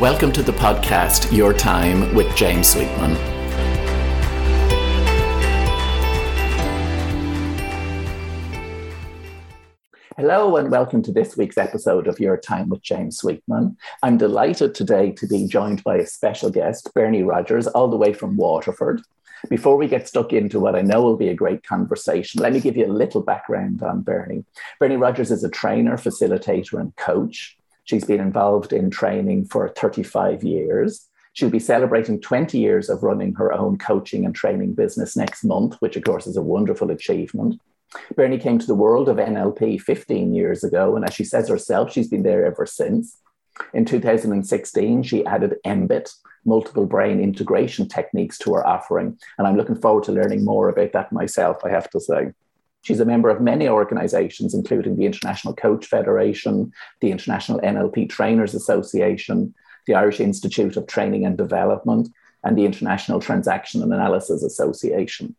Welcome to the podcast Your Time with James Sweetman. Hello and welcome to this week's episode of Your Time with James Sweetman. I'm delighted today to be joined by a special guest, Bernie Rogers, all the way from Waterford. Before we get stuck into what I know will be a great conversation, let me give you a little background on Bernie. Bernie Rogers is a trainer, facilitator, and coach. She's been involved in training for 35 years. She'll be celebrating 20 years of running her own coaching and training business next month, which, of course, is a wonderful achievement. Bernie came to the world of NLP 15 years ago, and as she says herself, she's been there ever since. In 2016, she added MBIT, multiple brain integration techniques, to her offering. And I'm looking forward to learning more about that myself, I have to say. She's a member of many organizations, including the International Coach Federation, the International NLP Trainers Association, the Irish Institute of Training and Development, and the International Transactional Analysis Association.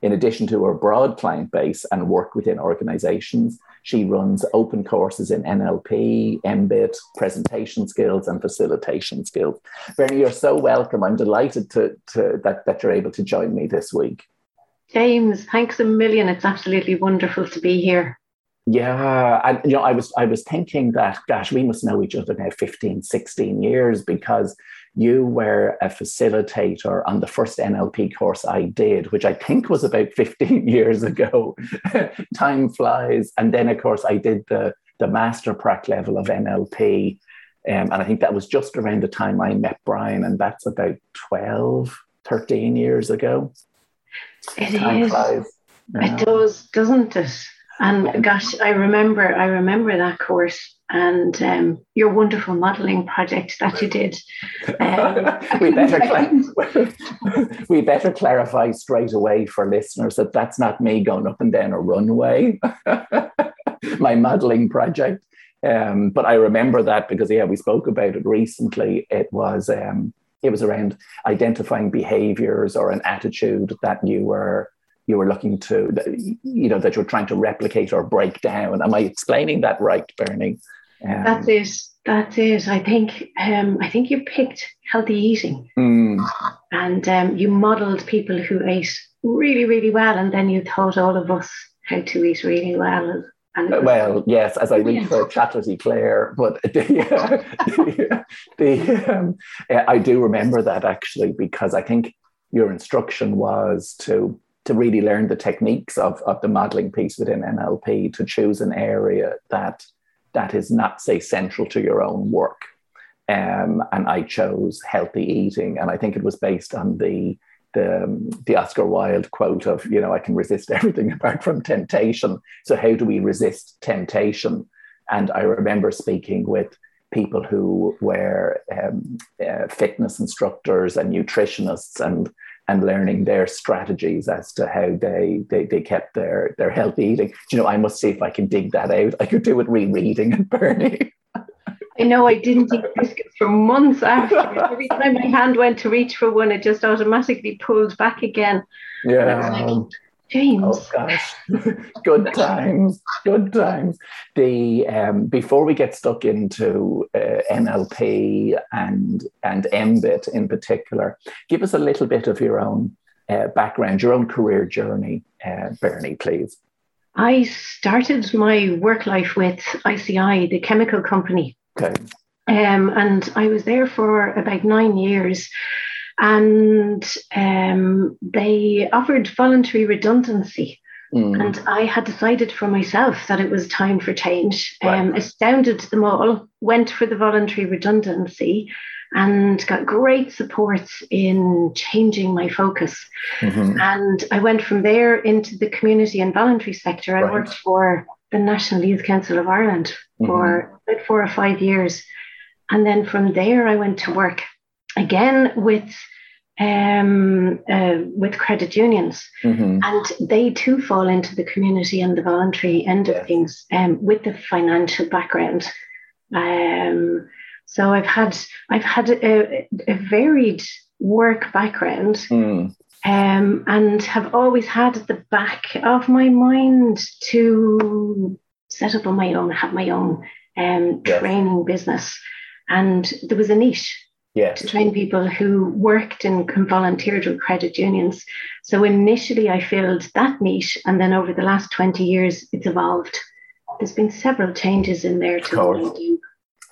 In addition to her broad client base and work within organizations, she runs open courses in NLP, MBIT, presentation skills, and facilitation skills. Bernie, you're so welcome. I'm delighted to, to, that, that you're able to join me this week. James, thanks a million. It's absolutely wonderful to be here. Yeah, and you know, I was I was thinking that gosh, we must know each other now 15, 16 years because you were a facilitator on the first NLP course I did, which I think was about 15 years ago. Time flies. And then of course I did the the master prac level of NLP. Um, and I think that was just around the time I met Brian, and that's about 12, 13 years ago. It Time is. Flies. It does, doesn't it? And gosh, I remember, I remember that course and um, your wonderful modelling project that you did. Um, we better we better clarify straight away for listeners that that's not me going up and down a runway. My modelling project, um, but I remember that because yeah, we spoke about it recently. It was um, it was around identifying behaviours or an attitude that you were you were looking to, you know, that you're trying to replicate or break down. Am I explaining that right, Bernie? Um, that's it. That's. I think um, I think you picked healthy eating, mm. and um, you modelled people who ate really, really well, and then you taught all of us how to eat really well. And well, yes, as I read yeah. for Chatlety Claire, but the, uh, the, the um, I do remember that actually because I think your instruction was to to really learn the techniques of, of the modeling piece within NLP to choose an area that that is not say central to your own work. Um, and I chose healthy eating, and I think it was based on the the, um, the Oscar Wilde quote of, you know, I can resist everything apart from temptation. So how do we resist temptation? And I remember speaking with people who were um, uh, fitness instructors and nutritionists and and learning their strategies as to how they they, they kept their their healthy eating. you know, I must see if I can dig that out. I could do it rereading and Bernie. I know I didn't eat biscuits for months after. Every time my hand went to reach for one, it just automatically pulled back again. Yeah. James. Oh gosh, good times, good times. The um, before we get stuck into uh, NLP and and MBIT in particular, give us a little bit of your own uh, background, your own career journey, uh, Bernie, please. I started my work life with ICI, the chemical company. Okay. Um, and I was there for about nine years and um, they offered voluntary redundancy. Mm. And I had decided for myself that it was time for change. Right. Um, astounded them all, went for the voluntary redundancy and got great support in changing my focus. Mm-hmm. And I went from there into the community and voluntary sector. Right. I worked for the National Youth Council of Ireland mm-hmm. for about four or five years. And then from there, I went to work again with um, uh, with credit unions, mm-hmm. and they too fall into the community and the voluntary end of things um, with the financial background. Um, so I've had I've had a, a varied work background. Mm. Um, and have always had at the back of my mind to set up on my own, have my own um, training business. and there was a niche yes. to train people who worked and volunteered with credit unions. So initially, I filled that niche, and then over the last 20 years, it's evolved. There's been several changes in there to what I do.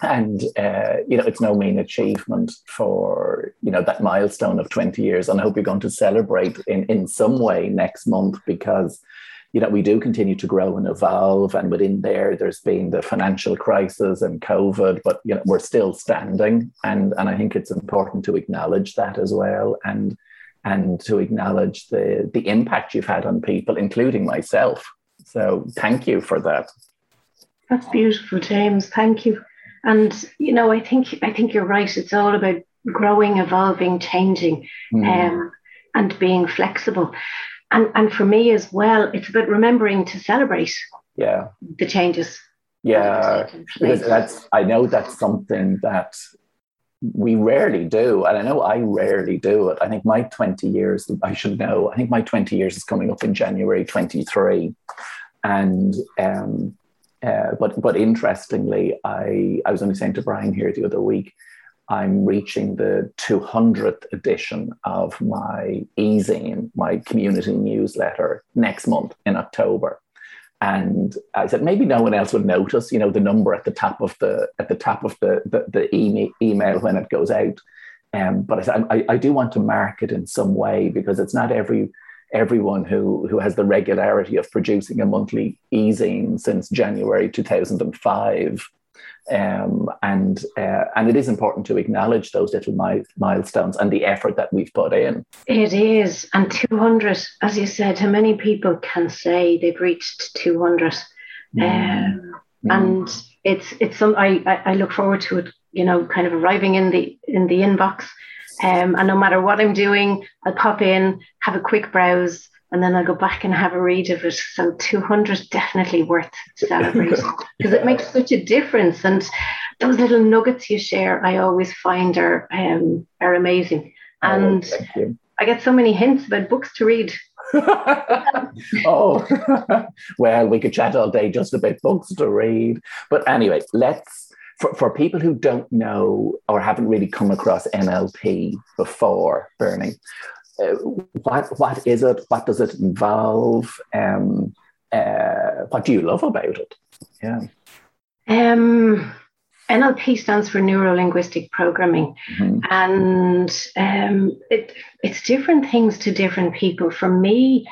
And uh, you know, it's no mean achievement for you know that milestone of 20 years. And I hope you're going to celebrate in in some way next month because you know, we do continue to grow and evolve. And within there, there's been the financial crisis and COVID, but you know, we're still standing. And and I think it's important to acknowledge that as well. And and to acknowledge the the impact you've had on people, including myself. So thank you for that. That's beautiful, James. Thank you. And you know, I think I think you're right. It's all about growing, evolving, changing, mm. um, and being flexible. And and for me as well it's about remembering to celebrate yeah. the changes. Yeah because that's i know that's something that we rarely do and i know i rarely do it. I think my 20 years i should know i think my 20 years is coming up in january 23 and um uh, but but interestingly i i was only saying to brian here the other week I'm reaching the 200th edition of my e-zine, my community newsletter, next month in October. And I said maybe no one else would notice, you know, the number at the top of the at the top of the the, the email, when it goes out. Um, but I said I, I do want to mark it in some way because it's not every everyone who who has the regularity of producing a monthly e-zine since January 2005 um, and uh, and it is important to acknowledge those little mi- milestones and the effort that we've put in. It is, and 200, as you said, how many people can say they've reached 200? Mm. Um, mm. And it's it's some I, I look forward to it. You know, kind of arriving in the in the inbox, um, and no matter what I'm doing, I'll pop in, have a quick browse, and then I'll go back and have a read of it. So 200 definitely worth celebrating because it makes such a difference. And those little nuggets you share, I always find are um, are amazing. Oh, and oh, I get so many hints about books to read. oh, well, we could chat all day just about books to read. But anyway, let's for, for people who don't know or haven't really come across NLP before, Bernie, uh, what what is it? What does it involve? Um, uh, what do you love about it? Yeah. Um, NLP stands for Neuro Linguistic Programming, mm-hmm. and um, it, it's different things to different people. For me,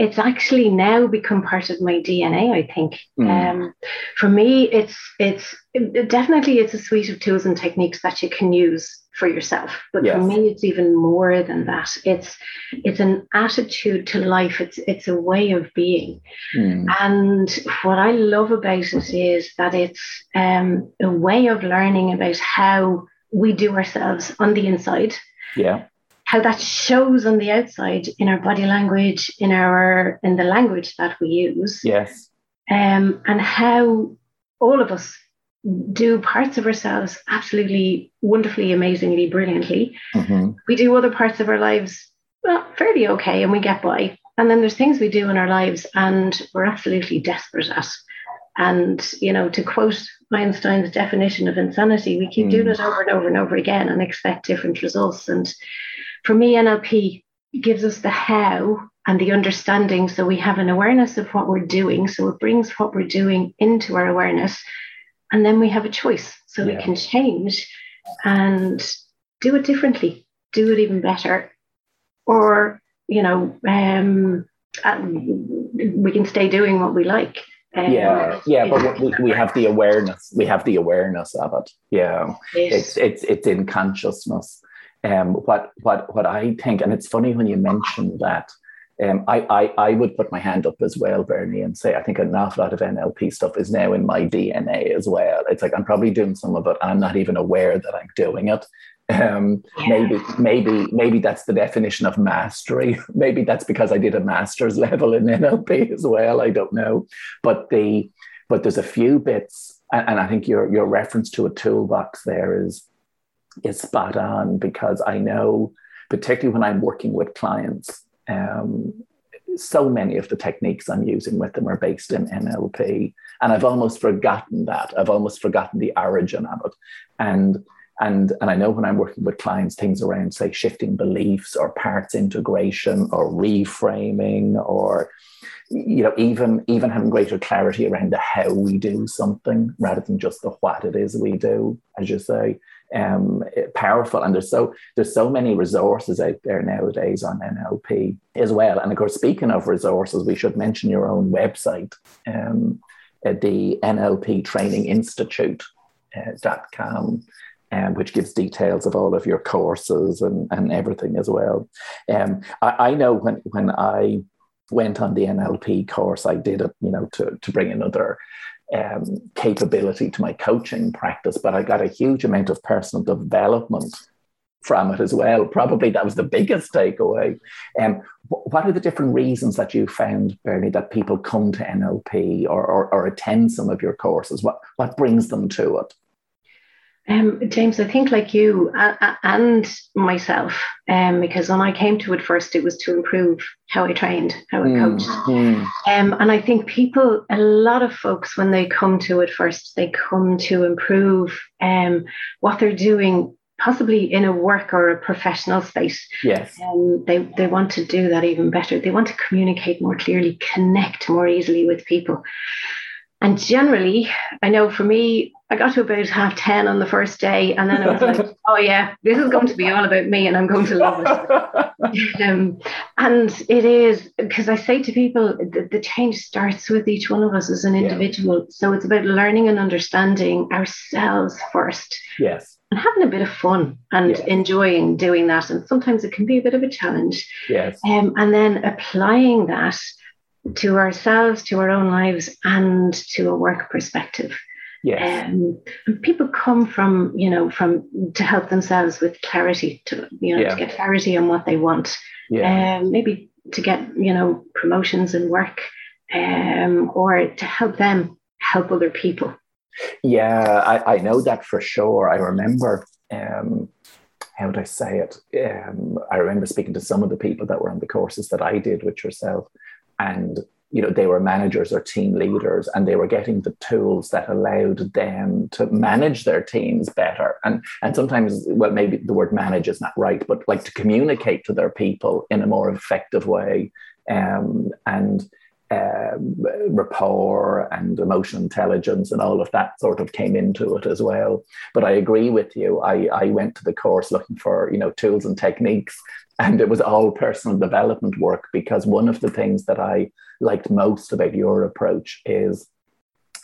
it's actually now become part of my DNA. I think. Mm. Um, for me, it's it's it, definitely it's a suite of tools and techniques that you can use for yourself. But yes. for me, it's even more than that. It's it's an attitude to life. It's it's a way of being. Mm. And what I love about it is that it's um, a way of learning about how we do ourselves on the inside. Yeah. How that shows on the outside in our body language, in our in the language that we use. Yes. Um, and how all of us do parts of ourselves absolutely wonderfully, amazingly, brilliantly. Mm-hmm. We do other parts of our lives well, fairly okay and we get by. And then there's things we do in our lives and we're absolutely desperate at. And, you know, to quote Einstein's definition of insanity, we keep mm. doing it over and over and over again and expect different results. And for me, NLP gives us the how and the understanding so we have an awareness of what we're doing. So it brings what we're doing into our awareness and then we have a choice so yeah. we can change and do it differently do it even better or you know um, we can stay doing what we like um, yeah yeah but we, we have the awareness we have the awareness of it yeah it's it's it's in consciousness um what what what i think and it's funny when you mention that um, I, I, I would put my hand up as well, Bernie, and say I think an awful lot of NLP stuff is now in my DNA as well. It's like I'm probably doing some of it, and I'm not even aware that I'm doing it. Um. Maybe, maybe, maybe that's the definition of mastery. maybe that's because I did a master's level in NLP as well. I don't know, but the but there's a few bits, and, and I think your your reference to a toolbox there is is spot on because I know, particularly when I'm working with clients um, so many of the techniques I'm using with them are based in NLP. and I've almost forgotten that. I've almost forgotten the origin of it. And and, and I know when I'm working with clients, things around, say, shifting beliefs or parts integration or reframing or you know, even even having greater clarity around the how we do something rather than just the what it is we do, as you say, um, powerful. And there's so there's so many resources out there nowadays on NLP as well. And of course, speaking of resources, we should mention your own website, um, the NLP Training Institute. Uh, dot com um, which gives details of all of your courses and, and everything as well. Um, I, I know when when I went on the NLP course, I did it, you know, to, to bring another um, capability to my coaching practice, but I got a huge amount of personal development from it as well. Probably that was the biggest takeaway. Um, what are the different reasons that you found, Bernie, that people come to NLP or, or, or attend some of your courses? What, what brings them to it? Um, James, I think like you uh, and myself, um, because when I came to it first, it was to improve how I trained, how I mm, coached. Mm. Um, and I think people, a lot of folks, when they come to it first, they come to improve um, what they're doing, possibly in a work or a professional space. Yes. Um, they, they want to do that even better. They want to communicate more clearly, connect more easily with people. And generally, I know for me, I got to about half 10 on the first day, and then I was like, oh, yeah, this is going to be all about me, and I'm going to love it. um, and it is because I say to people, the, the, change starts with each one of us as an individual. Yeah. So it's about learning and understanding ourselves first. Yes. And having a bit of fun and yes. enjoying doing that. And sometimes it can be a bit of a challenge. Yes. Um, and then applying that to ourselves, to our own lives, and to a work perspective. Yes. Um, and people come from, you know, from to help themselves with clarity, to you know, yeah. to get clarity on what they want. Yeah. Um, maybe to get, you know, promotions in work, um, or to help them help other people. Yeah, I, I know that for sure. I remember um, how would I say it? Um, I remember speaking to some of the people that were on the courses that I did with yourself, and you know they were managers or team leaders and they were getting the tools that allowed them to manage their teams better. And and sometimes well maybe the word manage is not right but like to communicate to their people in a more effective way. Um, and um, rapport and emotional intelligence and all of that sort of came into it as well. But I agree with you. I, I went to the course looking for you know tools and techniques and it was all personal development work because one of the things that I liked most about your approach is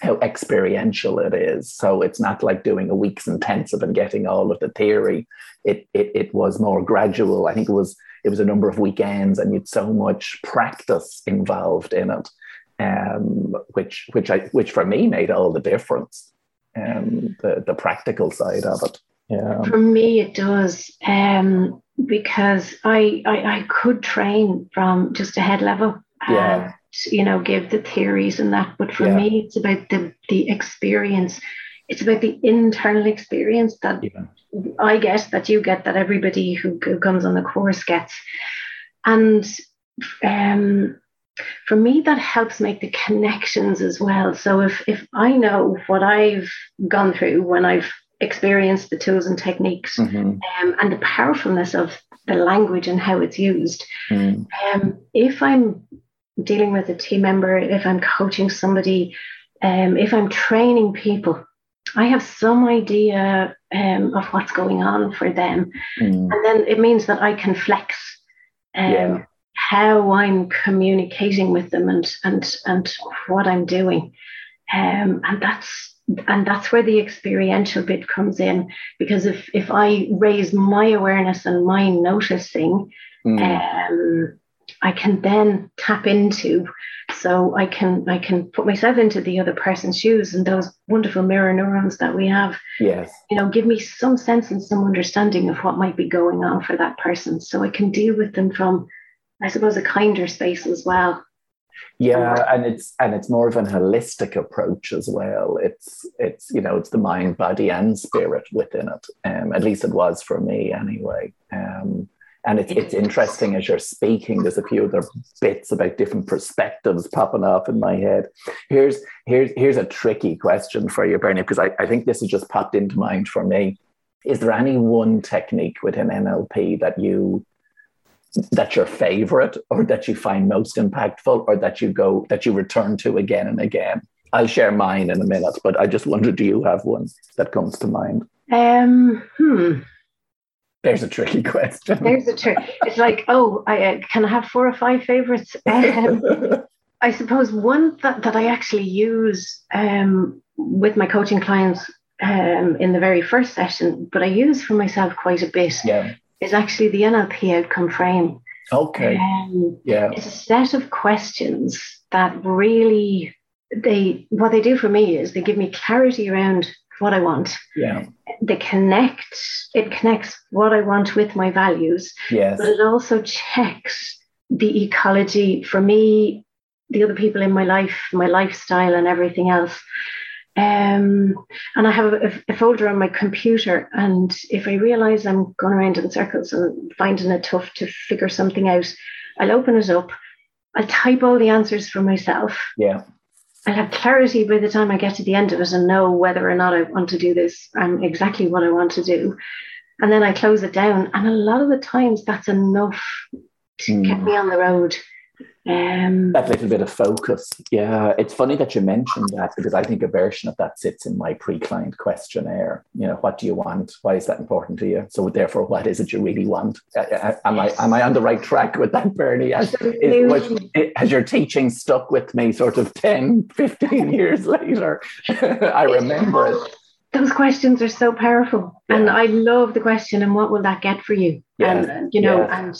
how experiential it is. So it's not like doing a week's intensive and getting all of the theory. It, it it was more gradual. I think it was it was a number of weekends, and you'd so much practice involved in it, um, which which I which for me made all the difference. Um, the the practical side of it. Yeah. For me, it does. Um, because I, I, I could train from just a head level. Yeah. And, you know, give the theories and that. But for yeah. me, it's about the the experience. It's about the internal experience that yeah. I get, that you get, that everybody who, who comes on the course gets. And um, for me, that helps make the connections as well. So if if I know what I've gone through when I've experienced the tools and techniques mm-hmm. um, and the powerfulness of the language and how it's used. Mm. Um, if I'm dealing with a team member, if I'm coaching somebody, um, if I'm training people, I have some idea um, of what's going on for them. Mm. And then it means that I can flex um, yeah. how I'm communicating with them and, and, and what I'm doing. Um, and that's and that's where the experiential bit comes in because if if i raise my awareness and my noticing mm. um, i can then tap into so i can i can put myself into the other person's shoes and those wonderful mirror neurons that we have. Yes. You know give me some sense and some understanding of what might be going on for that person so i can deal with them from i suppose a kinder space as well. Yeah and it's and it's more of an holistic approach as well. It's it's you know it's the mind body and spirit within it um, at least it was for me anyway. Um, And it's, it's interesting as you're speaking, there's a few other bits about different perspectives popping up in my head. Here's here's here's a tricky question for you, Bernie, because I, I think this has just popped into mind for me. Is there any one technique within NLP that you that's your favorite or that you find most impactful or that you go that you return to again and again? I'll share mine in a minute, but I just wonder do you have one that comes to mind? Um, hmm. There's a tricky question. There's a trick. It's like, oh, I uh, can I have four or five favorites? Um, I suppose one that, that I actually use um, with my coaching clients um, in the very first session, but I use for myself quite a bit, yeah. is actually the NLP outcome frame. Okay. Um, yeah. It's a set of questions that really they what they do for me is they give me clarity around what I want. Yeah. They connect, it connects what I want with my values. Yes. But it also checks the ecology for me, the other people in my life, my lifestyle, and everything else. Um, and I have a, a, folder on my computer, and if I realize I'm going around in circles and finding it tough to figure something out, I'll open it up. I'll type all the answers for myself. Yeah. I'll have clarity by the time I get to the end of it and know whether or not I want to do this and exactly what I want to do. And then I close it down. And a lot of the times that's enough to mm. get me on the road. Um, that little bit of focus. Yeah, it's funny that you mentioned that because I think a version of that sits in my pre-client questionnaire. You know, what do you want? Why is that important to you? So therefore, what is it you really want? Am I am I on the right track with that, Bernie? Has, is, was, has your teaching stuck with me sort of 10, 15 years later? I remember it. Those questions are so powerful. Yeah. And I love the question, and what will that get for you? Yeah. And, you know, yeah. and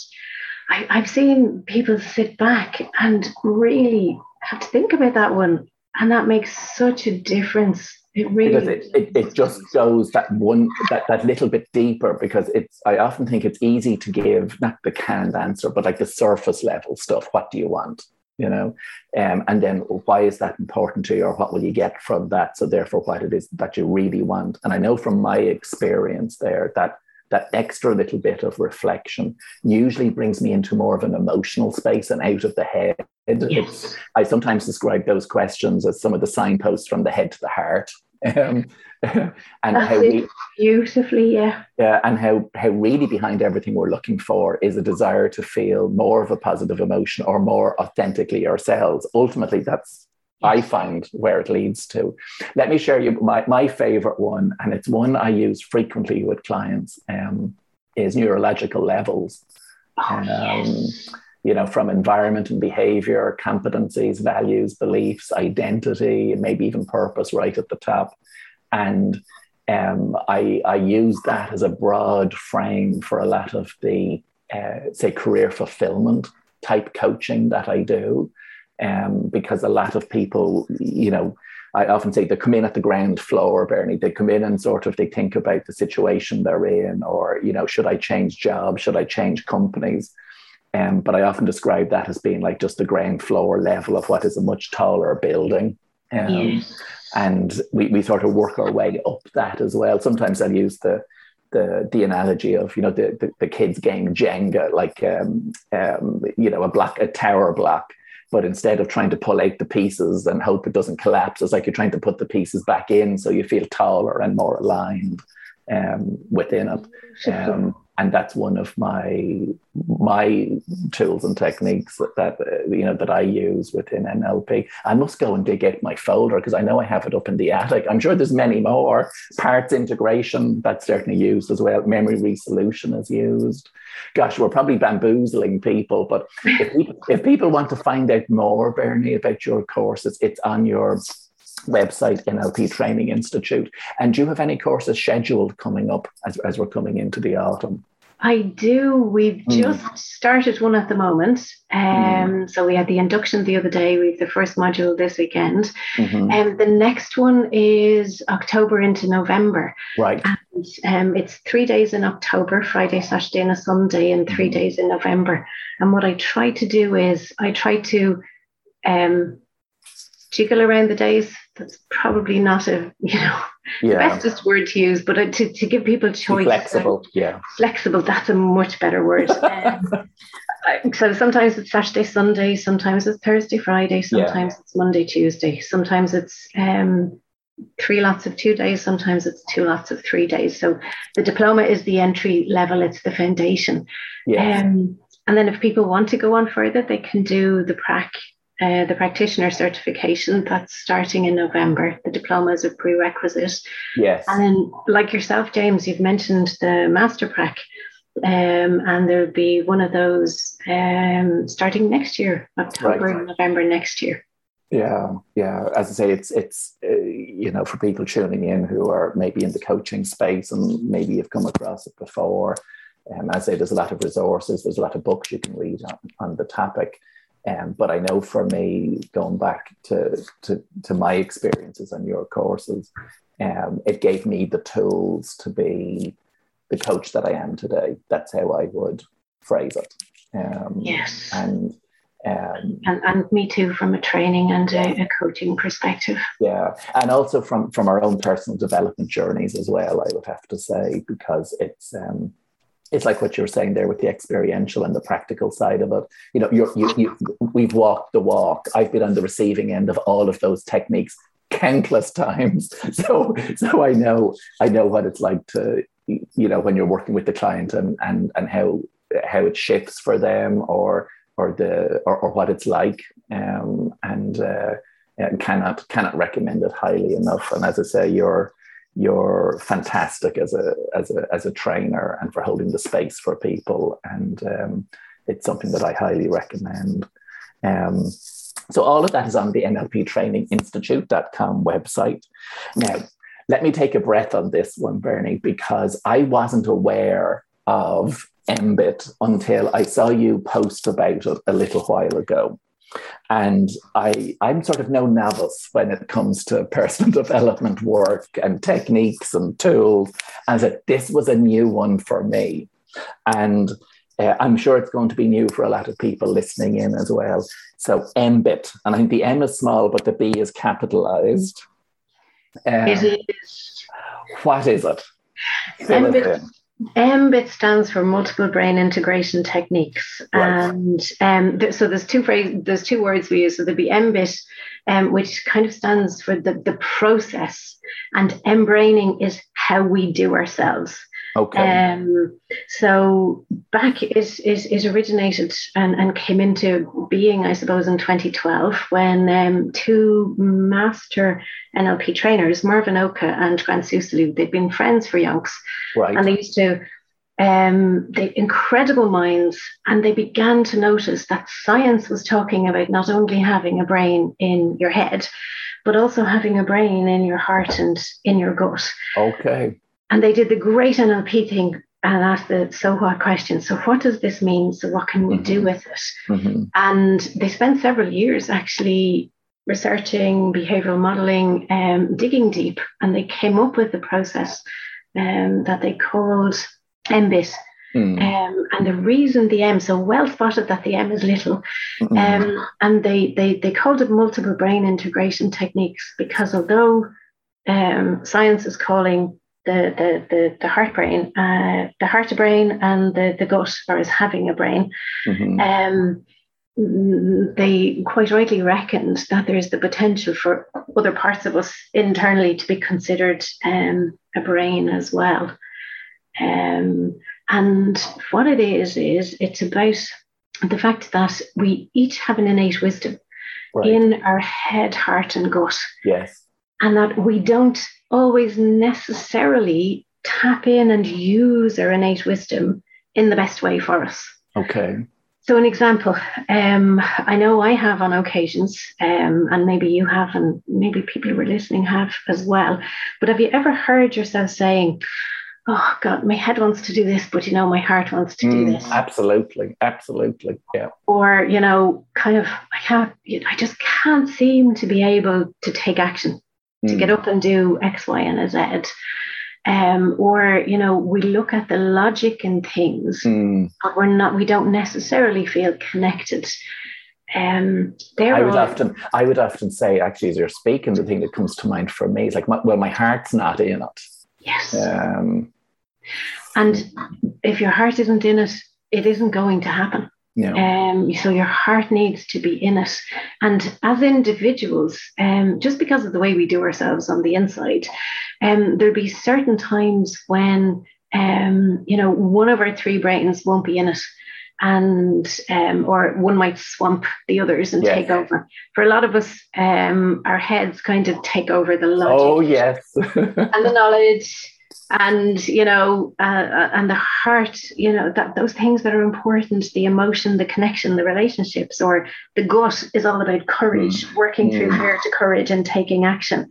I, I've seen people sit back and really have to think about that one. And that makes such a difference. It really because it, it, it just goes that one that, that little bit deeper because it's I often think it's easy to give not the canned answer, but like the surface level stuff. What do you want? You know, um, and then why is that important to you, or what will you get from that? So therefore, what it is that you really want. And I know from my experience there that that extra little bit of reflection usually brings me into more of an emotional space and out of the head. Yes. I sometimes describe those questions as some of the signposts from the head to the heart. Um, and That's how we, beautifully, yeah. Yeah, and how how really behind everything we're looking for is a desire to feel more of a positive emotion or more authentically ourselves. Ultimately, that's I find where it leads to. Let me share you my, my favorite one, and it's one I use frequently with clients, um, is neurological levels. Oh, um, yes. You know, from environment and behavior, competencies, values, beliefs, identity, and maybe even purpose right at the top. And um, I, I use that as a broad frame for a lot of the, uh, say, career fulfillment type coaching that I do um, because a lot of people, you know, I often say they come in at the ground floor, Bernie. They come in and sort of they think about the situation they're in, or you know, should I change jobs? Should I change companies? Um, but I often describe that as being like just the ground floor level of what is a much taller building. Um, yes. And we, we sort of work our way up that as well. Sometimes I'll use the the the analogy of you know the the, the kids game Jenga, like um, um, you know a block a tower block but instead of trying to pull out the pieces and hope it doesn't collapse, it's like you're trying to put the pieces back in so you feel taller and more aligned um, within it. Um, and that's one of my my tools and techniques that, that you know that I use within NLP. I must go and dig out my folder because I know I have it up in the attic. I'm sure there's many more parts integration that's certainly used as well. Memory resolution is used. Gosh, we're probably bamboozling people, but if if people want to find out more, Bernie, about your courses, it's on your website, NLP Training Institute. And do you have any courses scheduled coming up as, as we're coming into the autumn? I do. We've mm. just started one at the moment. Um, mm. So we had the induction the other day. We have the first module this weekend. Mm-hmm. And um, the next one is October into November. Right. And um, it's three days in October, Friday, Saturday, and a Sunday, and 3 mm-hmm. days in November. And what I try to do is I try to um, jiggle around the days. That's probably not a, you know, yeah. the bestest word to use, but uh, to, to give people choice. Be flexible, yeah. Flexible, that's a much better word. um, so sometimes it's Saturday, Sunday, sometimes it's Thursday, Friday, sometimes yeah. it's Monday, Tuesday, sometimes it's um, three lots of two days, sometimes it's two lots of three days. So the diploma is the entry level, it's the foundation. Yes. Um, and then if people want to go on further, they can do the prac uh, the practitioner certification that's starting in November. The diploma is a prerequisite. Yes. And then, like yourself, James, you've mentioned the master prac, um, and there'll be one of those um, starting next year, October, right. November next year. Yeah, yeah. As I say, it's it's uh, you know for people tuning in who are maybe in the coaching space and maybe you've come across it before. Um, as I say, there's a lot of resources, there's a lot of books you can read on, on the topic. Um, but I know for me, going back to, to, to my experiences and your courses, um, it gave me the tools to be the coach that I am today. That's how I would phrase it. Um, yes. And, um, and and me too, from a training and a, a, coaching perspective. Yeah, and also from from our own personal development journeys as well. I would have to say because it's um, it's like what you were saying there with the experiential and the practical side of it. You know, you're, you, you, we've walked the walk. I've been on the receiving end of all of those techniques countless times. So, so I know, I know what it's like to, you know, when you're working with the client and and and how how it shifts for them or or the or, or what it's like, um, and uh, cannot cannot recommend it highly enough. And as I say, you're you're fantastic as a as a as a trainer and for holding the space for people and um, it's something that I highly recommend. Um, so all of that is on the NLP Training Institute.com website. Now, let me take a breath on this one, Bernie, because I wasn't aware of MBIT until I saw you post about it a little while ago. And I, I'm sort of no novice when it comes to personal development work and techniques and tools. And this was a new one for me. And uh, I'm sure it's going to be new for a lot of people listening in as well. So MBIT, and I think the M is small, but the B is capitalized. Um, it is. What is it? MBIT, MBIT stands for multiple brain integration techniques, right. and um, th- so there's two phrases, there's two words we use. So there'd be MBIT, um, which kind of stands for the the process, and mBraining is how we do ourselves. Okay. Um, so back is is is originated and, and came into being, I suppose, in 2012 when um, two master NLP trainers, Marvin Oka and Grant Soosalu, they'd been friends for yonks, right. and they used to um, the incredible minds, and they began to notice that science was talking about not only having a brain in your head, but also having a brain in your heart and in your gut. Okay. And they did the great NLP thing and asked the so what question. So, what does this mean? So, what can we mm-hmm. do with it? Mm-hmm. And they spent several years actually researching behavioral modeling, um, digging deep, and they came up with the process um, that they called MBIT. Mm. Um, and the reason the M, so well spotted that the M is little, um, and they, they they called it multiple brain integration techniques because although um, science is calling the the the, the heart brain, uh, the heart brain, and the the gut are as having a brain. Mm-hmm. Um, they quite rightly reckoned that there is the potential for other parts of us internally to be considered um, a brain as well. Um, and what it is is it's about the fact that we each have an innate wisdom right. in our head, heart, and gut. Yes. And that we don't always necessarily tap in and use our innate wisdom in the best way for us. Okay. So, an example, um, I know I have on occasions, um, and maybe you have, and maybe people who are listening have as well. But have you ever heard yourself saying, Oh God, my head wants to do this, but you know, my heart wants to do mm, this. Absolutely, absolutely, yeah. Or you know, kind of, I can't, you know, I just can't seem to be able to take action to get mm. up and do X, Y, and a Z. Um, or you know, we look at the logic in things, mm. but we're not. We don't necessarily feel connected um, I would all... often, I would often say, actually, as you're speaking, the thing that comes to mind for me is like, my, well, my heart's not in it. Yes. Um, and if your heart isn't in it, it isn't going to happen. No. Um, so your heart needs to be in it. And as individuals, um, just because of the way we do ourselves on the inside, um, there'll be certain times when um, you know one of our three brains won't be in it and um, or one might swamp the others and yes. take over. For a lot of us, um, our heads kind of take over the logic. Oh yes, and the knowledge, and you know, uh, uh, and the heart. You know that those things that are important, the emotion, the connection, the relationships, or the gut is all about courage, mm. working mm. through fear to courage and taking action.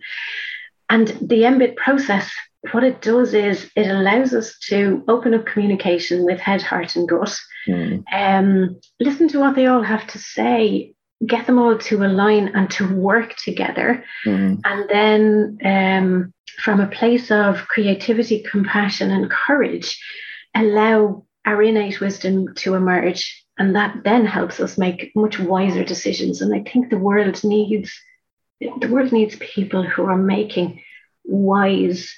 And the MBIT process what it does is it allows us to open up communication with head, heart, and gut. Mm. Um, listen to what they all have to say, get them all to align and to work together. Mm. And then, um, from a place of creativity, compassion, and courage, allow our innate wisdom to emerge. And that then helps us make much wiser decisions. And I think the world needs the world needs people who are making wise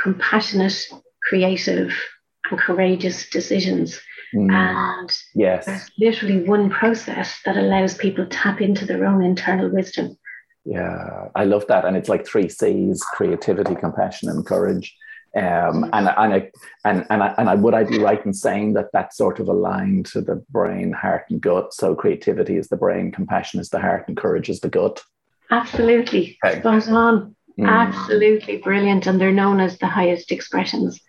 compassionate, creative, and courageous decisions. Mm. And yes. there's literally one process that allows people to tap into their own internal wisdom. Yeah, I love that. And it's like three C's creativity, compassion, and courage. Um, mm. and and I, and and I, and I would I be right in saying that that's sort of aligned to the brain, heart, and gut. So creativity is the brain, compassion is the heart, and courage is the gut. Absolutely, okay. spot on. Mm. Absolutely brilliant. And they're known as the highest expressions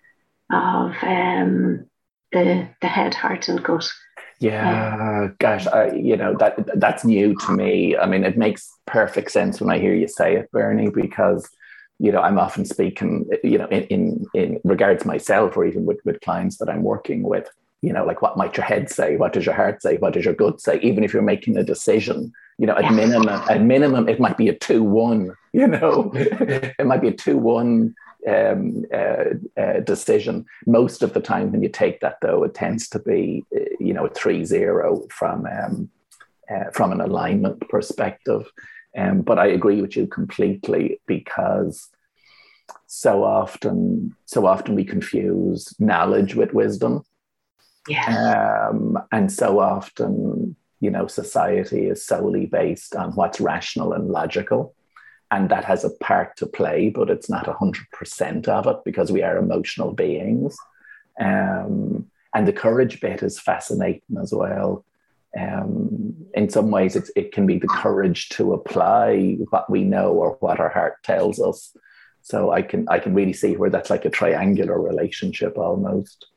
of um, the, the head, heart, and gut. Yeah, gosh, I, you know that that's new to me. I mean, it makes perfect sense when I hear you say it, Bernie, because you know I'm often speaking, you know, in in, in regards myself or even with with clients that I'm working with. You know, like what might your head say? What does your heart say? What does your gut say? Even if you're making a decision, you know, at yes. minimum, at minimum, it might be a two-one. You know, it might be a two-one um, uh, uh, decision. Most of the time, when you take that, though, it tends to be, uh, you know, a three-zero from um, uh, from an alignment perspective. Um, but I agree with you completely because so often, so often we confuse knowledge with wisdom. Yeah. Um, and so often you know, society is solely based on what's rational and logical. And that has a part to play, but it's not 100% of it because we are emotional beings. Um, and the courage bit is fascinating as well. Um, in some ways, it can be the courage to apply what we know or what our heart tells us. So I can I can really see where that's like a triangular relationship almost.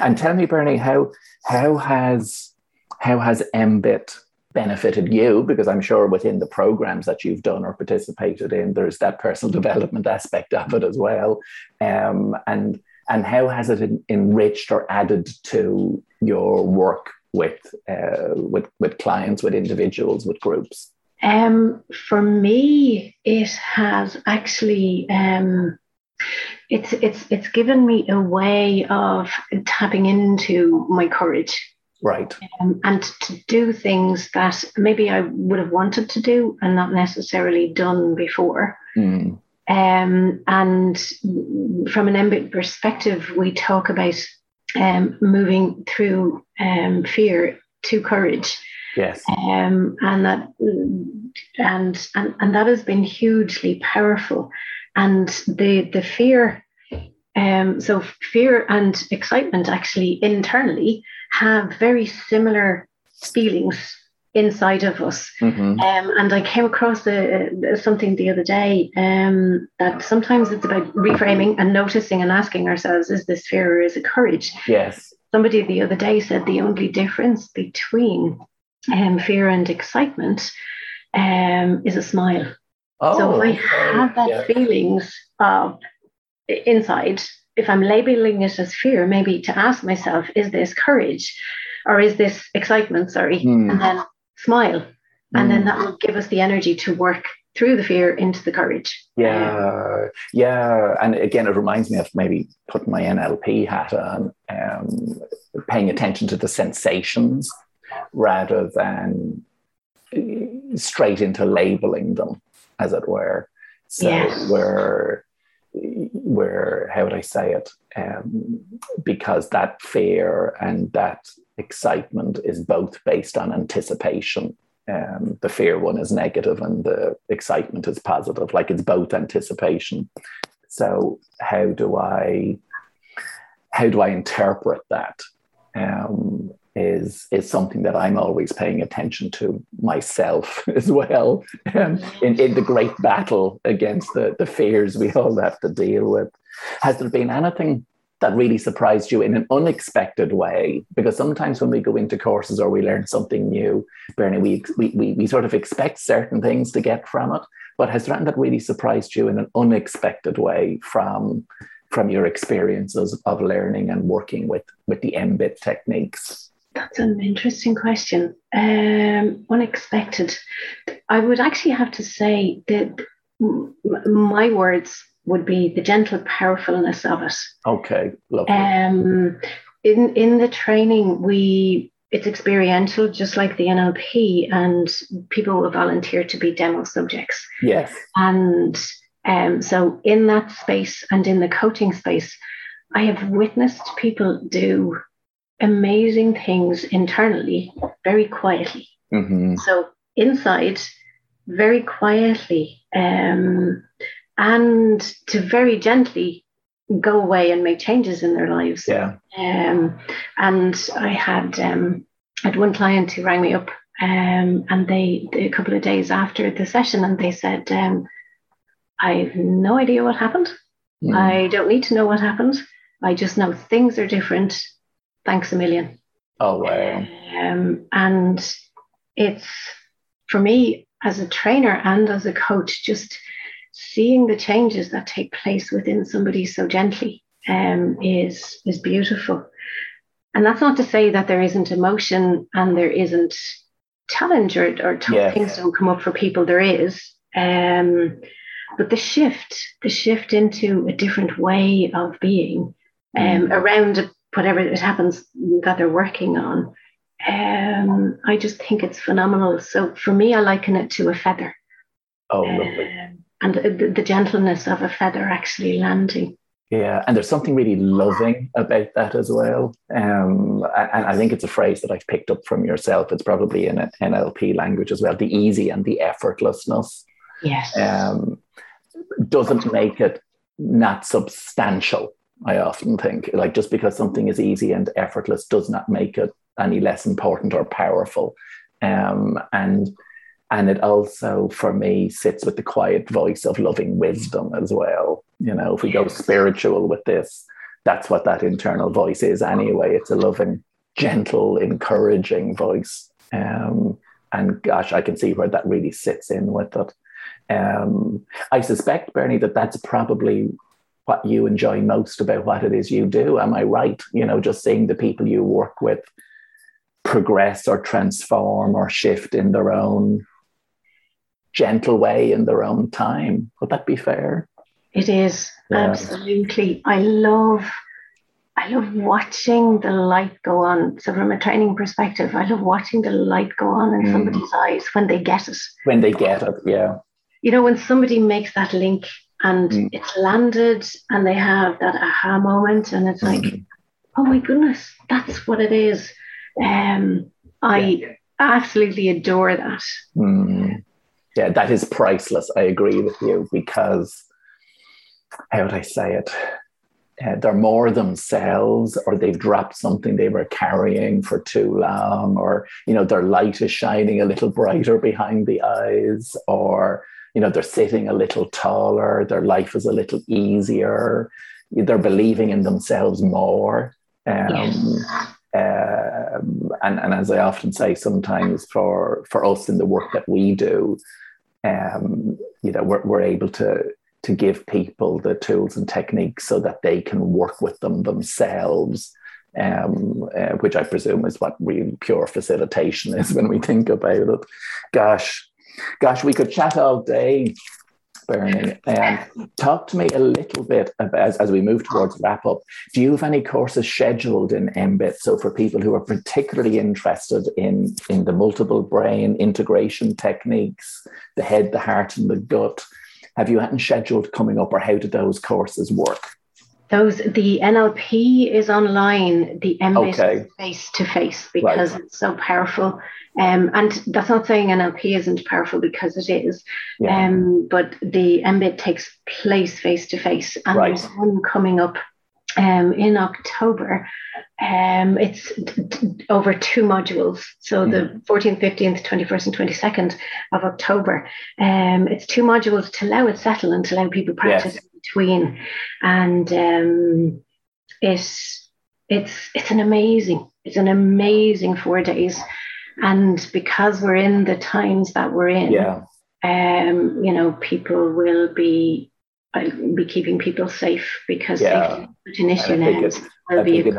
And tell me, Bernie, how how has how has MBIT benefited you? Because I'm sure within the programs that you've done or participated in, there's that personal development aspect of it as well. Um, and and how has it enriched or added to your work with uh, with with clients, with individuals, with groups? Um, for me, it has actually um, it's it's it's given me a way of tapping into my courage Right. Um, and to do things that maybe I would have wanted to do and not necessarily done before. Mm. Um, and from an MBIT perspective, we talk about um, moving through um, fear to courage. Yes. Um, and that and, and and that has been hugely powerful. And the the fear, um, so fear and excitement actually internally have very similar feelings inside of us. Mm-hmm. Um, and I came across a, a, something the other day um, that sometimes it's about reframing and noticing and asking ourselves, is this fear or is it courage? Yes. Somebody the other day said the only difference between um, fear and excitement um, is a smile. Oh, so if I have that yeah. feelings of inside if I'm labeling it as fear, maybe to ask myself, is this courage or is this excitement? Sorry. Mm. And then smile. And mm. then hmm. that will give us the energy to work through the fear into the courage. Yeah. Yeah. And again, it reminds me of maybe putting my NLP hat on, um, paying attention to the sensations rather than straight into labeling them, as it were. So yes. we're where how would I say it? Um, because that fear and that excitement is both based on anticipation. Um, the fear one is negative and the excitement is positive. Like it's both anticipation. So how do I how do I interpret that? Um, is is something that I'm always paying attention to myself as well um, in, in the great battle against the, the fears we all have to deal with. Has there been anything that really surprised you in an unexpected way? Because sometimes when we go into courses or we learn something new, Bernie, we, we, we, we sort of expect certain things to get from it. But has there anything that really surprised you in an unexpected way from from your experiences of learning and working with with the MBIT techniques? That's an interesting question. Um, unexpected. I would actually have to say that my words would be the gentle powerfulness of it. Okay, lovely. Um, in in the training, we it's experiential, just like the NLP, and people will volunteer to be demo subjects. Yes. And um, so in that space and in the coaching space, I have witnessed people do amazing things internally very quietly. Mm-hmm. So inside, very quietly, um, and to very gently go away and make changes in their lives. Yeah. Um, and I had um, had one client who rang me up, um, and they a couple of days after the session, and they said, um, "I have no idea what happened. Mm. I don't need to know what happened. I just know things are different thanks a million. Oh, wow. Um, and it's for me as a trainer and as a coach, just seeing the changes that take place within somebody so gently um, is is beautiful. And that's not to say that there isn't emotion and there isn't challenge or, or tough things don't come up for people. There is. Um, but the shift, the shift into a different way of being um, mm. around whatever it happens that they're working on. Um, I just think it's phenomenal. So for me, I liken it to a feather. Oh, lovely. Um, and the, the, gentleness of a feather actually landing. Yeah, and there's something really loving about that as well. Um, and I think it's a phrase that I've picked up from yourself. It's probably in an NLP language as well. The easy and the effortlessness. Yes. Um, doesn't make it not substantial I often think. Like just because something is easy and effortless does not make it any less important or powerful. Um, and and it also, for me, sits with the quiet voice of loving wisdom as well. You know, if we go spiritual with this, that's what that internal voice is anyway. It's a loving, gentle, encouraging voice. Um, and gosh, I can see where that really sits in with it. Um, I suspect, Bernie, that that's probably what you enjoy most about what it is you do. Am I right? You know, just seeing the people you work with progress or transform or shift in their own gentle way in their own time. Would that be fair? It is yeah. absolutely. I love I love watching the light go on. So from a training perspective, I love watching the light go on in mm. somebody's eyes when they get it. When they get it, yeah. You know, when somebody makes that link and mm. it's landed and they have that aha moment and it's like mm. oh my goodness that's what it is um i absolutely adore that mm. yeah that is priceless i agree with you because how would i say it uh, they're more themselves or they've dropped something they were carrying for too long or you know their light is shining a little brighter behind the eyes or you know they're sitting a little taller their life is a little easier they're believing in themselves more um, um, and, and as i often say sometimes for for us in the work that we do um, you know we're, we're able to to give people the tools and techniques so that they can work with them themselves um, uh, which I presume is what really pure facilitation is when we think about it. Gosh, gosh, we could chat all day, Bernie. Um, talk to me a little bit as, as we move towards wrap up. Do you have any courses scheduled in MBIT? So for people who are particularly interested in, in the multiple brain integration techniques, the head, the heart, and the gut, have you anything scheduled coming up or how do those courses work? Those the NLP is online, the MBIT okay. face to face because right. it's so powerful. Um, and that's not saying NLP isn't powerful because it is. Yeah. Um, but the MBIT takes place face to face, and right. there's one coming up um, in October. Um, it's over two modules. So mm. the 14th, 15th, 21st, and 22nd of October. Um, it's two modules to allow it settle and to allow people practice yes. Between. And um, it's it's it's an amazing, it's an amazing four days. And because we're in the times that we're in, yeah. um, you know, people will be I'll be keeping people safe because yeah. clinician will be a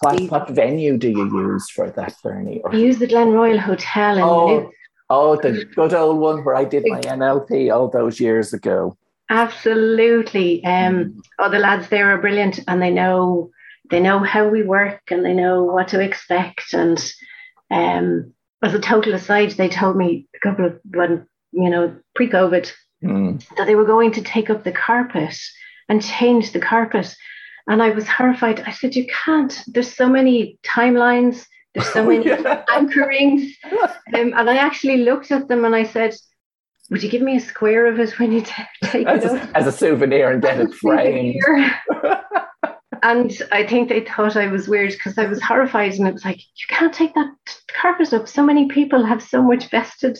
what, what venue do you use for that, Bernie? Or? use the Glenroyal Hotel in oh, oh, the good old one where I did my NLP all those years ago. Absolutely. Um, oh, the lads there are brilliant, and they know they know how we work, and they know what to expect. And um, as a total aside, they told me a couple of when you know pre-COVID mm. that they were going to take up the carpet and change the carpet. And I was horrified. I said, You can't. There's so many timelines, there's so many yeah. anchorings. Um, and I actually looked at them and I said, Would you give me a square of it when you t- take as it a? As a souvenir and get it framed. and I think they thought I was weird because I was horrified and it was like, You can't take that carpet up. So many people have so much vested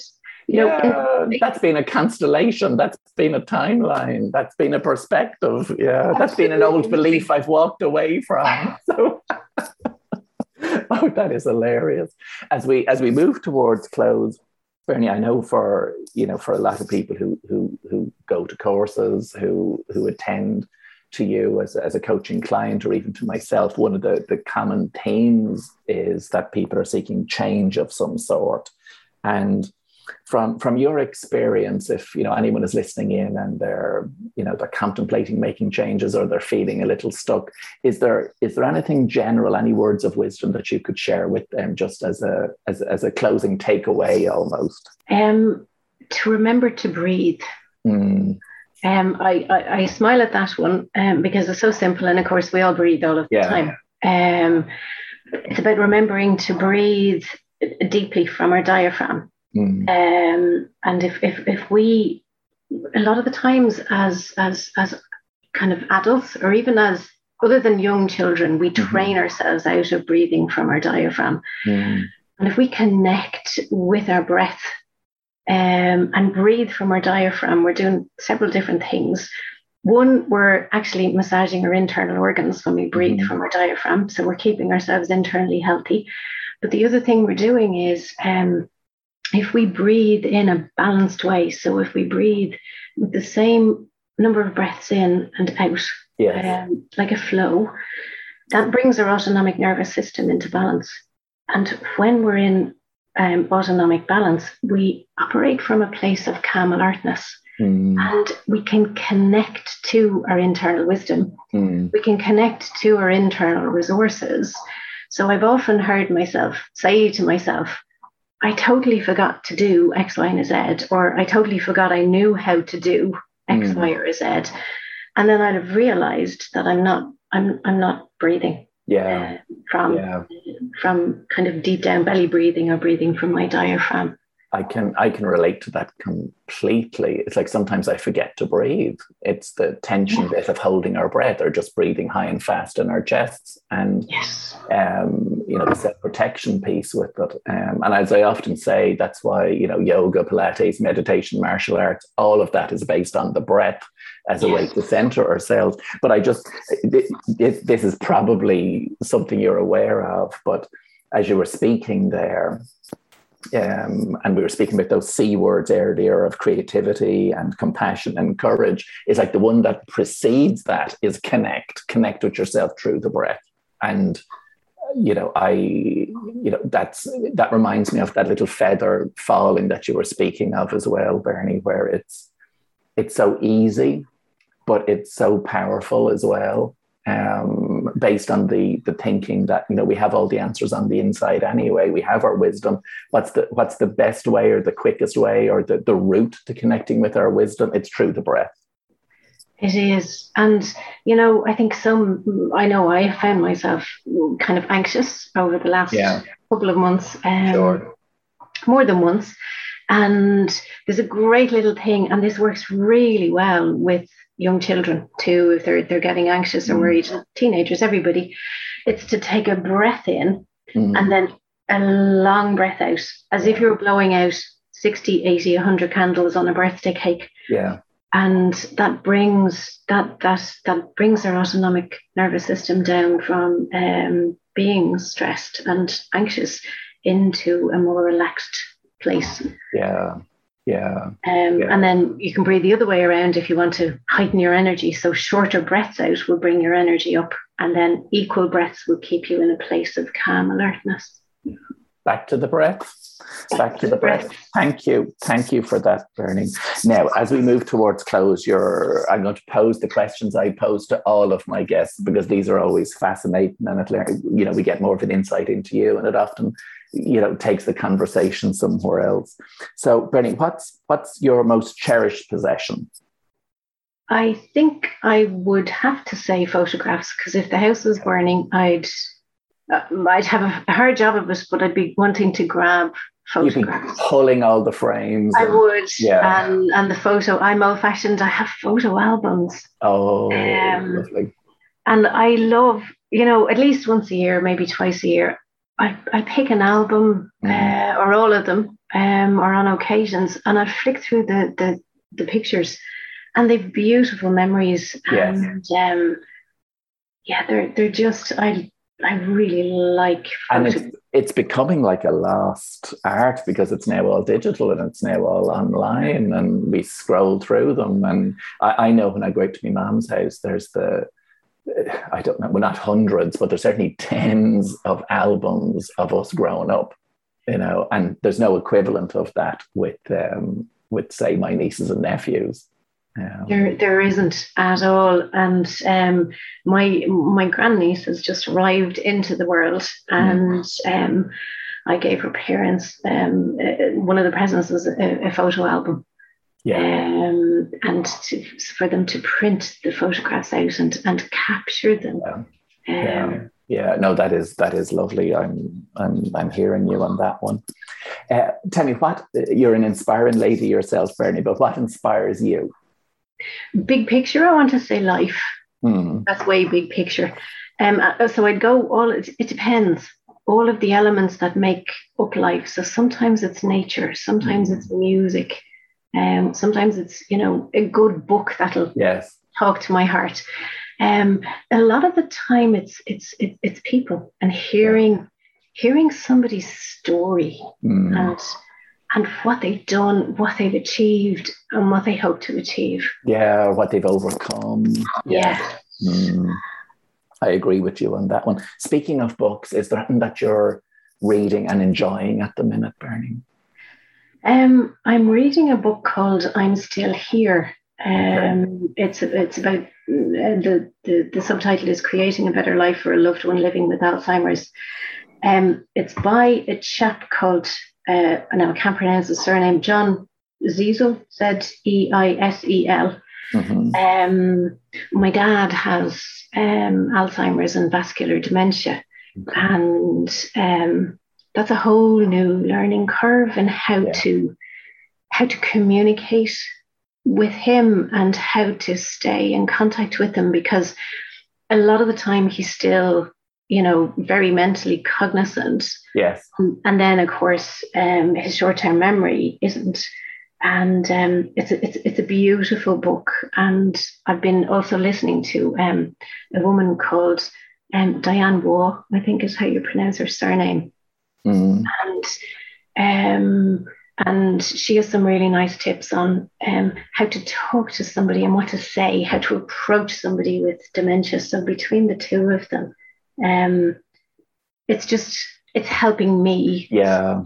you yeah, know, that's been a constellation. That's been a timeline. That's been a perspective. Yeah, that's been an old belief I've walked away from. So, oh, that is hilarious. As we as we move towards close, Bernie, I know for you know for a lot of people who who who go to courses, who who attend to you as, as a coaching client or even to myself, one of the, the common themes is that people are seeking change of some sort. And from from your experience if you know anyone is listening in and they're you know they're contemplating making changes or they're feeling a little stuck is there is there anything general any words of wisdom that you could share with them just as a as, as a closing takeaway almost um to remember to breathe mm. um I, I, I smile at that one um because it's so simple and of course we all breathe all of the yeah. time um it's about remembering to breathe deeply from our diaphragm Mm. Um, and if, if if we a lot of the times as as as kind of adults or even as other than young children, we mm-hmm. train ourselves out of breathing from our diaphragm. Mm. And if we connect with our breath um, and breathe from our diaphragm, we're doing several different things. One, we're actually massaging our internal organs when we breathe mm-hmm. from our diaphragm. So we're keeping ourselves internally healthy. But the other thing we're doing is um, if we breathe in a balanced way, so if we breathe with the same number of breaths in and out, yes. um, like a flow, that brings our autonomic nervous system into balance. And when we're in um, autonomic balance, we operate from a place of calm alertness. Mm. And we can connect to our internal wisdom. Mm. We can connect to our internal resources. So I've often heard myself say to myself, I totally forgot to do X, Y, and Z, or I totally forgot I knew how to do X, mm. Y, or Z. And then I'd have realized that I'm not, I'm, I'm not breathing. Yeah. Uh, from, yeah. from kind of deep down belly breathing or breathing from my diaphragm. I can I can relate to that completely. It's like sometimes I forget to breathe. It's the tension bit of holding our breath or just breathing high and fast in our chests, and yes. um, you know the self protection piece with it. Um, and as I often say, that's why you know yoga, Pilates, meditation, martial arts, all of that is based on the breath as a yes. way to center ourselves. But I just this, this is probably something you're aware of, but as you were speaking there um, and we were speaking about those C words earlier of creativity and compassion and courage, is like the one that precedes that is connect, connect with yourself through the breath. And you know, I, you know, that's that reminds me of that little feather falling that you were speaking of as well, Bernie, where it's it's so easy, but it's so powerful as well. Um, based on the the thinking that you know we have all the answers on the inside anyway. We have our wisdom. What's the what's the best way or the quickest way or the the route to connecting with our wisdom? It's through the breath. It is. And, you know, I think some, I know I found myself kind of anxious over the last yeah. couple of months. Um, sure. More than once. And there's a great little thing, and this works really well with young children too, if they're, they're getting anxious or mm. worried, teenagers, everybody. It's to take a breath in mm. and then a long breath out, as if you're blowing out 60, 80, 100 candles on a birthday cake. Yeah and that brings that that that brings our autonomic nervous system down from um, being stressed and anxious into a more relaxed place. Yeah. Yeah. Um, yeah. And then you can breathe the other way around if you want to heighten your energy. So shorter breaths out will bring your energy up, and then equal breaths will keep you in a place of calm alertness. Back to the breath. Back to the breath. Thank you. Thank you for that, Bernie. Now, as we move towards close, you're, I'm going to pose the questions I pose to all of my guests because these are always fascinating and it, you know, we get more of an insight into you and it often, you know, takes the conversation somewhere else. So, Bernie, what's, what's your most cherished possession? I think I would have to say photographs because if the house was burning, I'd uh, I'd have a hard job of it, but I'd be wanting to grab photographs. You'd be pulling all the frames. I and, would. Yeah. And, and the photo, I'm old fashioned. I have photo albums. Oh, um, lovely. And I love, you know, at least once a year, maybe twice a year, I, I pick an album mm. uh, or all of them um, or on occasions and I flick through the, the, the pictures and they've beautiful memories. Yes. And um, yeah, they're, they're just, I I really like. And it's, it's becoming like a lost art because it's now all digital and it's now all online and we scroll through them. And I, I know when I go out to my mom's house, there's the, I don't know, well, not hundreds, but there's certainly tens of albums of us growing up, you know, and there's no equivalent of that with, um, with say, my nieces and nephews. Yeah. There, there isn't at all. And um, my my grandniece has just arrived into the world, and mm. um, I gave her parents um, uh, one of the presents was a, a photo album. Yeah. Um, and to, for them to print the photographs out and, and capture them. Yeah. yeah. Um, yeah. no, that is that is lovely. I'm I'm I'm hearing you on that one. Uh, tell me what you're an inspiring lady yourself, Bernie, but what inspires you? Big picture, I want to say life. Mm. That's way big picture. Um, uh, so I'd go all, it, it, depends, all of the elements that make up life. So sometimes it's nature, sometimes mm. it's music, um, sometimes it's, you know, a good book that'll yes. talk to my heart. Um, a lot of the time it's, it's, it, it's people and hearing, yeah. hearing somebody's story mm. and, and what they've done, what they've achieved, and what they hope to achieve. Yeah, what they've overcome. Yeah. Mm. I agree with you on that one. Speaking of books, is there anything that you're reading and enjoying at the minute, Bernie? Um, I'm reading a book called I'm Still Here. Um. It's it's about uh, the, the the subtitle is Creating a Better Life for a Loved One Living with Alzheimer's. Um, it's by a chap called uh, now I can't pronounce his surname, John Zeisel, Z E I S E L. Mm-hmm. Um, my dad has um, Alzheimer's and vascular dementia, okay. and um, that's a whole new learning curve and how yeah. to how to communicate with him and how to stay in contact with him because a lot of the time he's still you know, very mentally cognizant. Yes. And then, of course, um, his short-term memory isn't. And um, it's, a, it's it's a beautiful book. And I've been also listening to um, a woman called um, Diane Waugh, I think is how you pronounce her surname. Mm. And um, and she has some really nice tips on um, how to talk to somebody and what to say, how to approach somebody with dementia. So between the two of them, um, it's just it's helping me yeah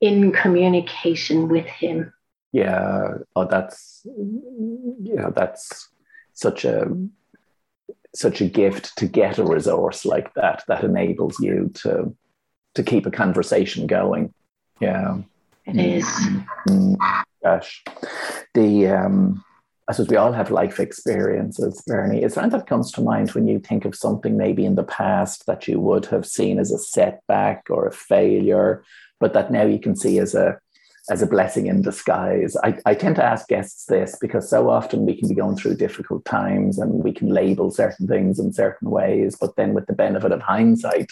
in communication with him yeah oh that's you know that's such a such a gift to get a resource like that that enables you to to keep a conversation going yeah it is mm-hmm. gosh the um I suppose we all have life experiences, Bernie. Is there anything that comes to mind when you think of something maybe in the past that you would have seen as a setback or a failure, but that now you can see as a as a blessing in disguise? I, I tend to ask guests this because so often we can be going through difficult times and we can label certain things in certain ways, but then with the benefit of hindsight,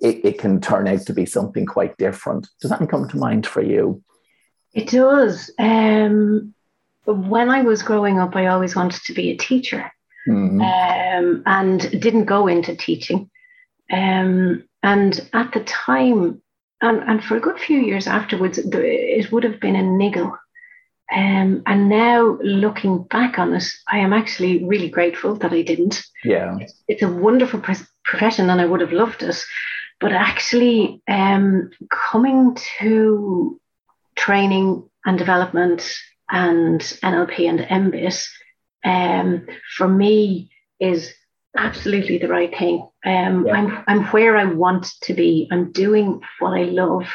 it, it can turn out to be something quite different. Does that come to mind for you? It does. Um, when I was growing up, I always wanted to be a teacher mm-hmm. um, and didn't go into teaching. Um, and at the time, and, and for a good few years afterwards, it would have been a niggle. Um, and now looking back on it, I am actually really grateful that I didn't. Yeah. It's, it's a wonderful pre- profession and I would have loved it. But actually, um, coming to training and development and NLP and MBIT, um, for me is absolutely the right thing. Um, yeah. I'm I'm where I want to be. I'm doing what I love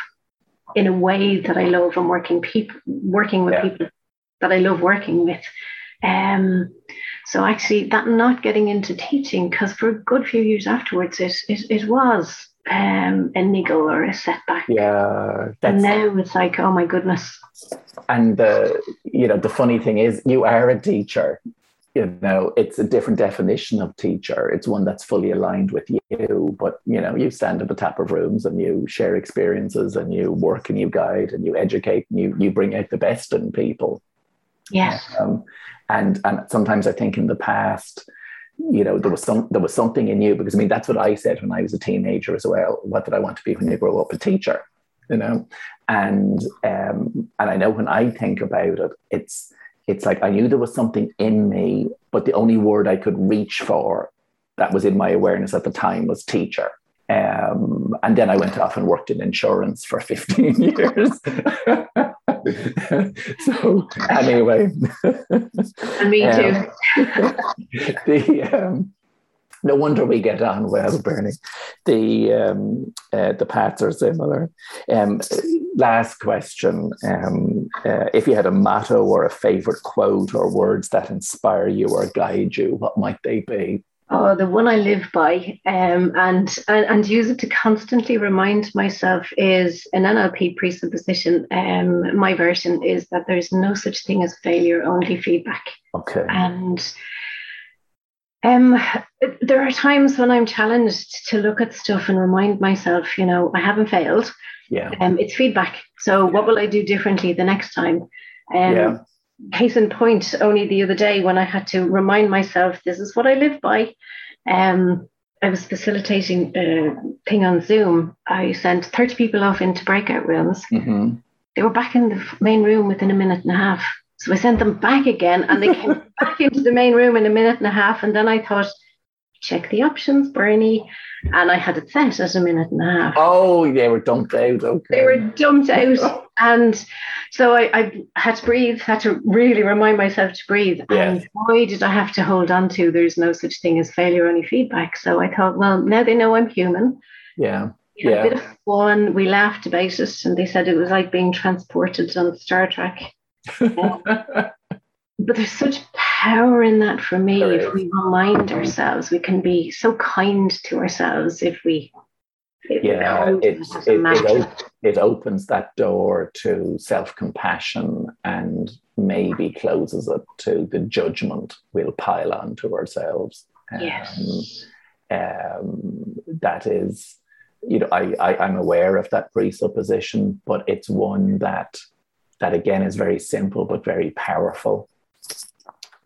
in a way that I love. I'm working people working with yeah. people that I love working with. Um, so actually, that not getting into teaching because for a good few years afterwards, it it, it was um, a niggle or a setback. Yeah, and now it's like, oh my goodness. And the you know the funny thing is, you are a teacher. You know, it's a different definition of teacher. It's one that's fully aligned with you. But you know, you stand at the top of rooms and you share experiences and you work and you guide and you educate and you you bring out the best in people. Yes. Um, and and sometimes I think in the past you know there was some there was something in you because I mean that's what I said when I was a teenager as well. What did I want to be when you grow up? A teacher, you know, and um, and I know when I think about it, it's it's like I knew there was something in me, but the only word I could reach for that was in my awareness at the time was teacher. Um, and then I went off and worked in insurance for 15 years. so anyway, and me too. Um, the um, no wonder we get on well, Bernie. The um, uh, the paths are similar. Um, last question: um, uh, If you had a motto or a favorite quote or words that inspire you or guide you, what might they be? Oh, the one I live by um, and, and and use it to constantly remind myself is an NLP presupposition. Um, my version is that there's no such thing as failure, only feedback. Okay. And um, there are times when I'm challenged to look at stuff and remind myself, you know, I haven't failed. Yeah. Um, it's feedback. So what will I do differently the next time? Um, yeah case in point, only the other day when I had to remind myself this is what I live by. Um, I was facilitating a thing on Zoom. I sent 30 people off into breakout rooms. Mm-hmm. They were back in the main room within a minute and a half. So I sent them back again and they came back into the main room in a minute and a half. And then I thought, check the options, Bernie. And I had it set at a minute and a half. Oh, they were dumped out. Okay. They were dumped out. and so I, I, had to breathe, had to really remind myself to breathe. Yes. And boy, did I have to hold on to there's no such thing as failure, only feedback. So I thought, well, now they know I'm human. Yeah. Yeah. a bit of fun. We laughed about it, and they said it was like being transported on Star Trek. but there's such power in that for me there if is. we remind ourselves we can be so kind to ourselves if we yeah it, it, it, op- it, opens that door to self-compassion and maybe closes it to the judgment we'll pile on to ourselves um, yes. Um, that is you know I, I i'm aware of that presupposition but it's one that that again is very simple but very powerful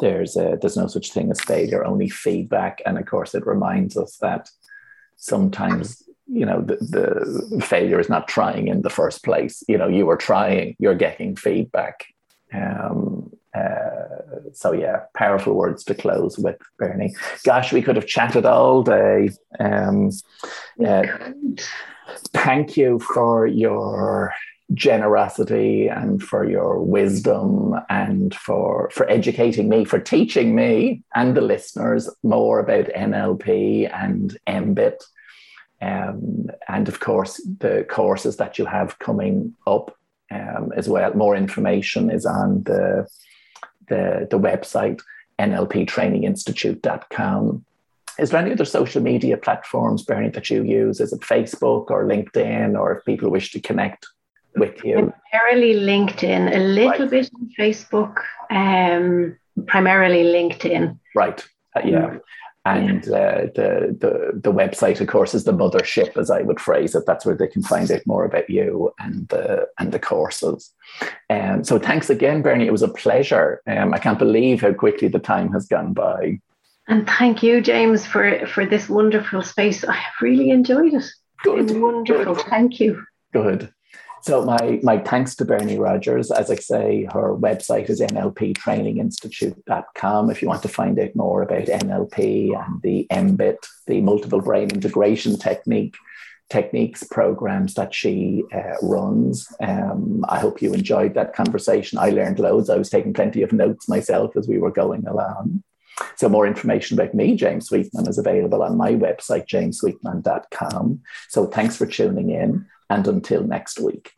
there's a, there's no such thing as failure, only feedback. And of course, it reminds us that sometimes you know the, the failure is not trying in the first place. You know, you were trying, you're getting feedback. Um, uh, so yeah, powerful words to close with, Bernie. Gosh, we could have chatted all day. Um, uh, thank you for your generosity and for your wisdom and for for educating me, for teaching me and the listeners more about NLP and MBIT. Um, and of course, the courses that you have coming up um, as well. More information is on the, the, the website, nlptraininginstitute.com. Is there any other social media platforms, Bernie, that you use? Is it Facebook or LinkedIn, or if people wish to connect with you? Primarily LinkedIn, a little right. bit on Facebook, um, primarily LinkedIn. Right. Uh, yeah. Mm. And uh, the, the the website, of course, is the mothership, as I would phrase it. That's where they can find out more about you and the and the courses. Um, so thanks again, Bernie. It was a pleasure. Um, I can't believe how quickly the time has gone by. And thank you, James, for for this wonderful space. I have really enjoyed it. Good. wonderful. Good. Thank you. Good. So my my thanks to Bernie Rogers. As I say, her website is nlptraininginstitute.com if you want to find out more about NLP and the MBIT, the multiple brain integration technique techniques programs that she uh, runs. Um, I hope you enjoyed that conversation. I learned loads. I was taking plenty of notes myself as we were going along. So more information about me, James Sweetman, is available on my website, jamessweetman.com. So thanks for tuning in and until next week.